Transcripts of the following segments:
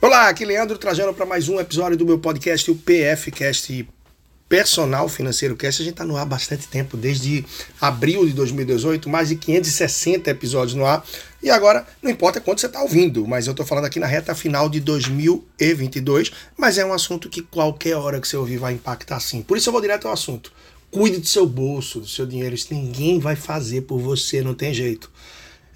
Olá, aqui Leandro Trajano para mais um episódio do meu podcast, o PFcast Personal Financeiro Cast. A gente está no ar há bastante tempo, desde abril de 2018, mais de 560 episódios no ar. E agora, não importa quando você está ouvindo, mas eu estou falando aqui na reta final de 2022, mas é um assunto que qualquer hora que você ouvir vai impactar sim. Por isso eu vou direto ao assunto. Cuide do seu bolso, do seu dinheiro. Isso ninguém vai fazer por você, não tem jeito.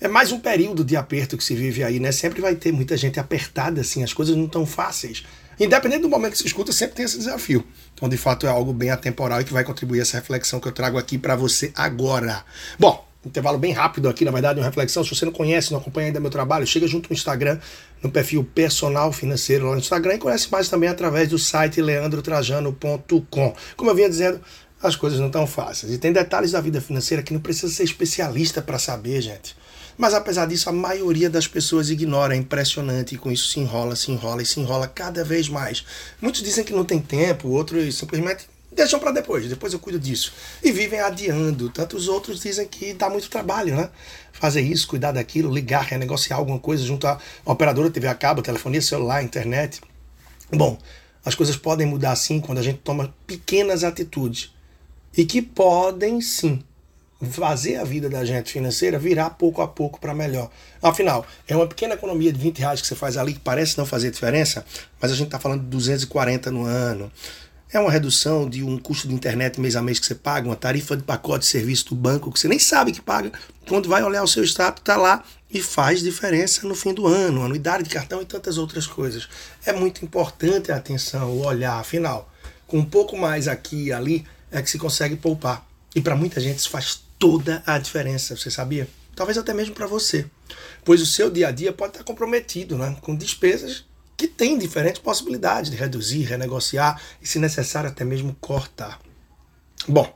É mais um período de aperto que se vive aí, né? Sempre vai ter muita gente apertada, assim, as coisas não estão fáceis. Independente do momento que se escuta, sempre tem esse desafio. Então, de fato, é algo bem atemporal e que vai contribuir essa reflexão que eu trago aqui para você agora. Bom, intervalo bem rápido aqui, na verdade, uma reflexão. Se você não conhece, não acompanha ainda meu trabalho, chega junto no Instagram, no perfil Personal Financeiro lá no Instagram e conhece mais também através do site leandrotrajano.com. Como eu vinha dizendo, as coisas não estão fáceis. E tem detalhes da vida financeira que não precisa ser especialista para saber, gente. Mas apesar disso, a maioria das pessoas ignora, é impressionante, e com isso se enrola, se enrola e se enrola cada vez mais. Muitos dizem que não tem tempo, outros simplesmente deixam para depois, depois eu cuido disso. E vivem adiando. Tantos outros dizem que dá muito trabalho, né? Fazer isso, cuidar daquilo, ligar, renegociar alguma coisa junto à operadora TV a cabo, telefonia celular, internet. Bom, as coisas podem mudar sim quando a gente toma pequenas atitudes. E que podem sim fazer a vida da gente financeira virar pouco a pouco para melhor. Afinal, é uma pequena economia de 20 reais que você faz ali que parece não fazer diferença, mas a gente está falando de 240 no ano. É uma redução de um custo de internet mês a mês que você paga, uma tarifa de pacote de serviço do banco que você nem sabe que paga. Quando vai olhar o seu status, está lá e faz diferença no fim do ano, anuidade de cartão e tantas outras coisas. É muito importante a atenção, o olhar. Afinal, com um pouco mais aqui e ali é que se consegue poupar. E para muita gente isso faz toda a diferença, você sabia? Talvez até mesmo para você, pois o seu dia a dia pode estar comprometido né, com despesas que têm diferentes possibilidades de reduzir, renegociar e, se necessário, até mesmo cortar. Bom,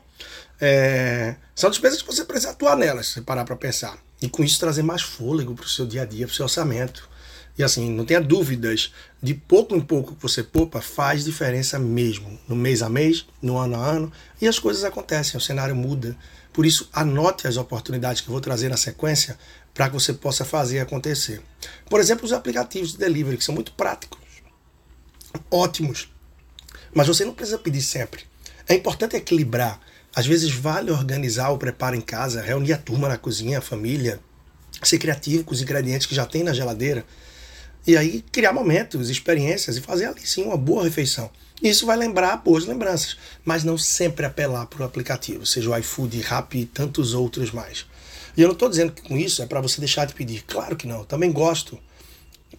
é, são despesas que você precisa atuar nelas, se parar para pensar. E com isso trazer mais fôlego para o seu dia a dia, para o seu orçamento. E assim, não tenha dúvidas, de pouco em pouco que você poupa faz diferença mesmo, no mês a mês, no ano a ano, e as coisas acontecem, o cenário muda. Por isso, anote as oportunidades que eu vou trazer na sequência para que você possa fazer acontecer. Por exemplo, os aplicativos de delivery, que são muito práticos, ótimos, mas você não precisa pedir sempre. É importante equilibrar. Às vezes vale organizar o preparo em casa, reunir a turma na cozinha, a família, ser criativo com os ingredientes que já tem na geladeira. E aí criar momentos, experiências e fazer ali sim uma boa refeição. Isso vai lembrar boas lembranças, mas não sempre apelar para o aplicativo, seja o iFood, Rappi e tantos outros mais. E eu não estou dizendo que com isso é para você deixar de pedir. Claro que não, também gosto.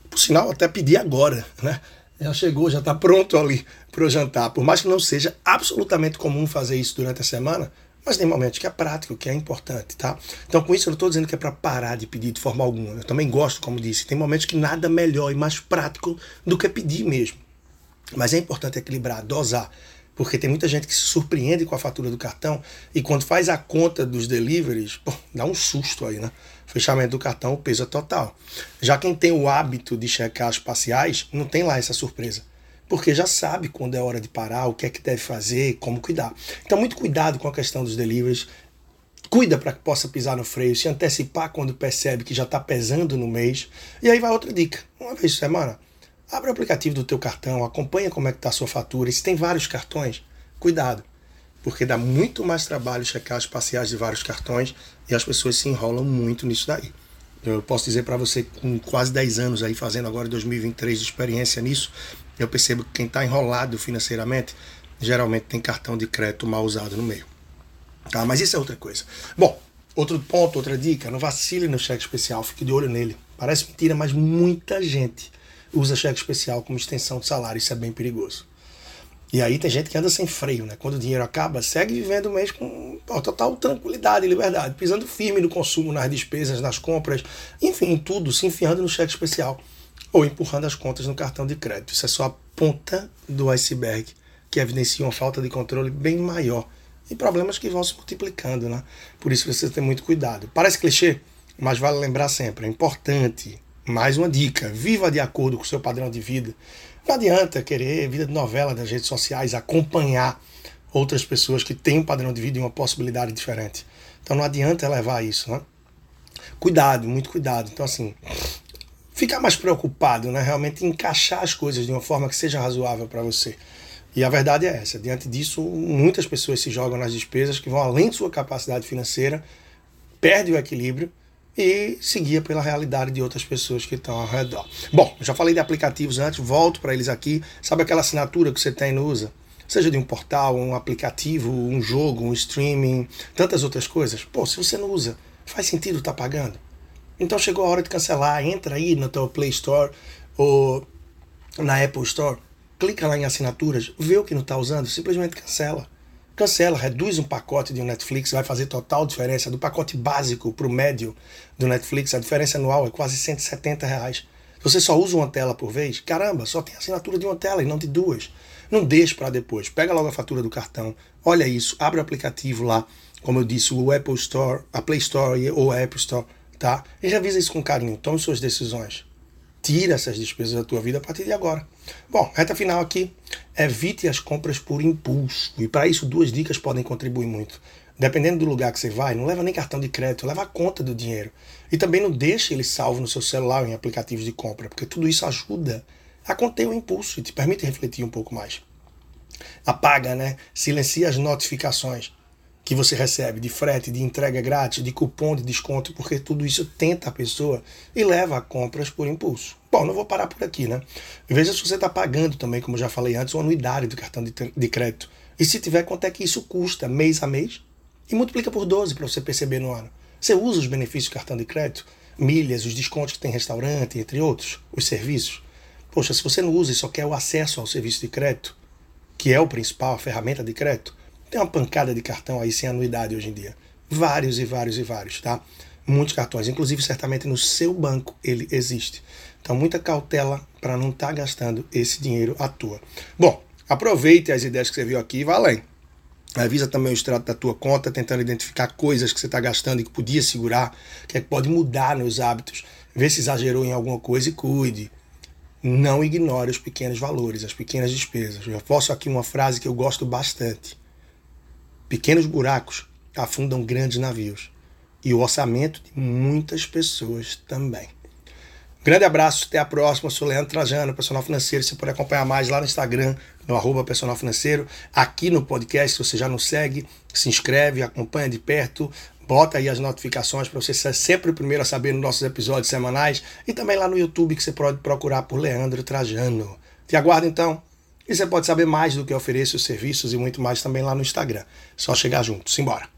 Por sinal, até pedir agora, né? Já chegou, já está pronto ali para o jantar. Por mais que não seja absolutamente comum fazer isso durante a semana, mas tem momentos que é prático, que é importante, tá? Então, com isso, eu não estou dizendo que é para parar de pedir de forma alguma. Eu também gosto, como disse, tem momentos que nada melhor e mais prático do que pedir mesmo. Mas é importante equilibrar, dosar, porque tem muita gente que se surpreende com a fatura do cartão e quando faz a conta dos deliveries, pô, dá um susto aí, né? Fechamento do cartão, o peso é total. Já quem tem o hábito de checar as parciais, não tem lá essa surpresa. Porque já sabe quando é hora de parar, o que é que deve fazer, como cuidar. Então, muito cuidado com a questão dos deliveries. Cuida para que possa pisar no freio, se antecipar quando percebe que já está pesando no mês. E aí vai outra dica. Uma vez por semana, Abre o aplicativo do teu cartão, acompanha como é que está a sua fatura. E se tem vários cartões, cuidado, porque dá muito mais trabalho checar as parciais de vários cartões e as pessoas se enrolam muito nisso daí. Eu posso dizer para você, com quase 10 anos aí, fazendo agora 2023 de experiência nisso, eu percebo que quem está enrolado financeiramente, geralmente tem cartão de crédito mal usado no meio. Tá? Mas isso é outra coisa. Bom, outro ponto, outra dica, não vacile no cheque especial, fique de olho nele. Parece mentira, mas muita gente usa cheque especial como extensão de salário. Isso é bem perigoso. E aí tem gente que anda sem freio, né? Quando o dinheiro acaba, segue vivendo o mês com total tranquilidade e liberdade, pisando firme no consumo, nas despesas, nas compras, enfim, em tudo, se enfiando no cheque especial ou empurrando as contas no cartão de crédito. Isso é só a ponta do iceberg que evidencia uma falta de controle bem maior e problemas que vão se multiplicando, né? Por isso você tem muito cuidado. Parece clichê, mas vale lembrar sempre, é importante mais uma dica: viva de acordo com o seu padrão de vida. Não adianta querer vida de novela das redes sociais, acompanhar outras pessoas que têm um padrão de vida e uma possibilidade diferente. Então não adianta levar isso, né? Cuidado, muito cuidado. Então, assim, ficar mais preocupado, né? Realmente encaixar as coisas de uma forma que seja razoável para você. E a verdade é essa. Diante disso, muitas pessoas se jogam nas despesas que vão além de sua capacidade financeira, perde o equilíbrio e seguia pela realidade de outras pessoas que estão ao redor. Bom, já falei de aplicativos antes, volto para eles aqui. Sabe aquela assinatura que você tem não usa? Seja de um portal, um aplicativo, um jogo, um streaming, tantas outras coisas. Pô, se você não usa, faz sentido estar tá pagando? Então chegou a hora de cancelar. Entra aí no teu Play Store ou na Apple Store clica lá em assinaturas, vê o que não está usando, simplesmente cancela. Cancela, reduz um pacote de um Netflix, vai fazer total diferença. Do pacote básico para o médio do Netflix, a diferença anual é quase 170 reais. Se você só usa uma tela por vez, caramba, só tem assinatura de uma tela e não de duas. Não deixe para depois. Pega logo a fatura do cartão, olha isso, abre o aplicativo lá, como eu disse, o Apple Store, a Play Store ou a Apple Store, tá? E revisa isso com carinho, tome suas decisões. Tira essas despesas da tua vida a partir de agora. Bom, reta final aqui. Evite as compras por impulso. E para isso, duas dicas podem contribuir muito. Dependendo do lugar que você vai, não leva nem cartão de crédito, leva a conta do dinheiro. E também não deixe ele salvo no seu celular em aplicativos de compra, porque tudo isso ajuda a conter o impulso e te permite refletir um pouco mais. Apaga, né? Silencia as notificações que você recebe de frete, de entrega grátis, de cupom de desconto, porque tudo isso tenta a pessoa e leva a compras por impulso. Bom, não vou parar por aqui, né? Veja se você está pagando também, como já falei antes, uma anuidade do cartão de, de crédito. E se tiver, quanto é que isso custa mês a mês? E multiplica por 12 para você perceber no ano. Você usa os benefícios do cartão de crédito? Milhas, os descontos que tem restaurante, entre outros, os serviços. Poxa, se você não usa e só quer o acesso ao serviço de crédito, que é o principal, a ferramenta de crédito, tem uma pancada de cartão aí sem anuidade hoje em dia. Vários e vários e vários, tá? Muitos cartões. Inclusive, certamente no seu banco ele existe. Então, muita cautela para não estar tá gastando esse dinheiro à toa. Bom, aproveite as ideias que você viu aqui e vá além. Avisa também o extrato da tua conta, tentando identificar coisas que você está gastando e que podia segurar, que, é que pode mudar nos hábitos. Vê se exagerou em alguma coisa e cuide. Não ignore os pequenos valores, as pequenas despesas. Eu posso aqui uma frase que eu gosto bastante. Pequenos buracos afundam grandes navios e o orçamento de muitas pessoas também. Grande abraço, até a próxima. Eu sou Leandro Trajano, personal financeiro. Você pode acompanhar mais lá no Instagram, no arroba personal financeiro. Aqui no podcast, se você já não segue, se inscreve, acompanha de perto, bota aí as notificações para você ser sempre o primeiro a saber nos nossos episódios semanais. E também lá no YouTube, que você pode procurar por Leandro Trajano. Te aguardo então. E você pode saber mais do que ofereço, os serviços e muito mais também lá no Instagram. Só chegar junto. Simbora!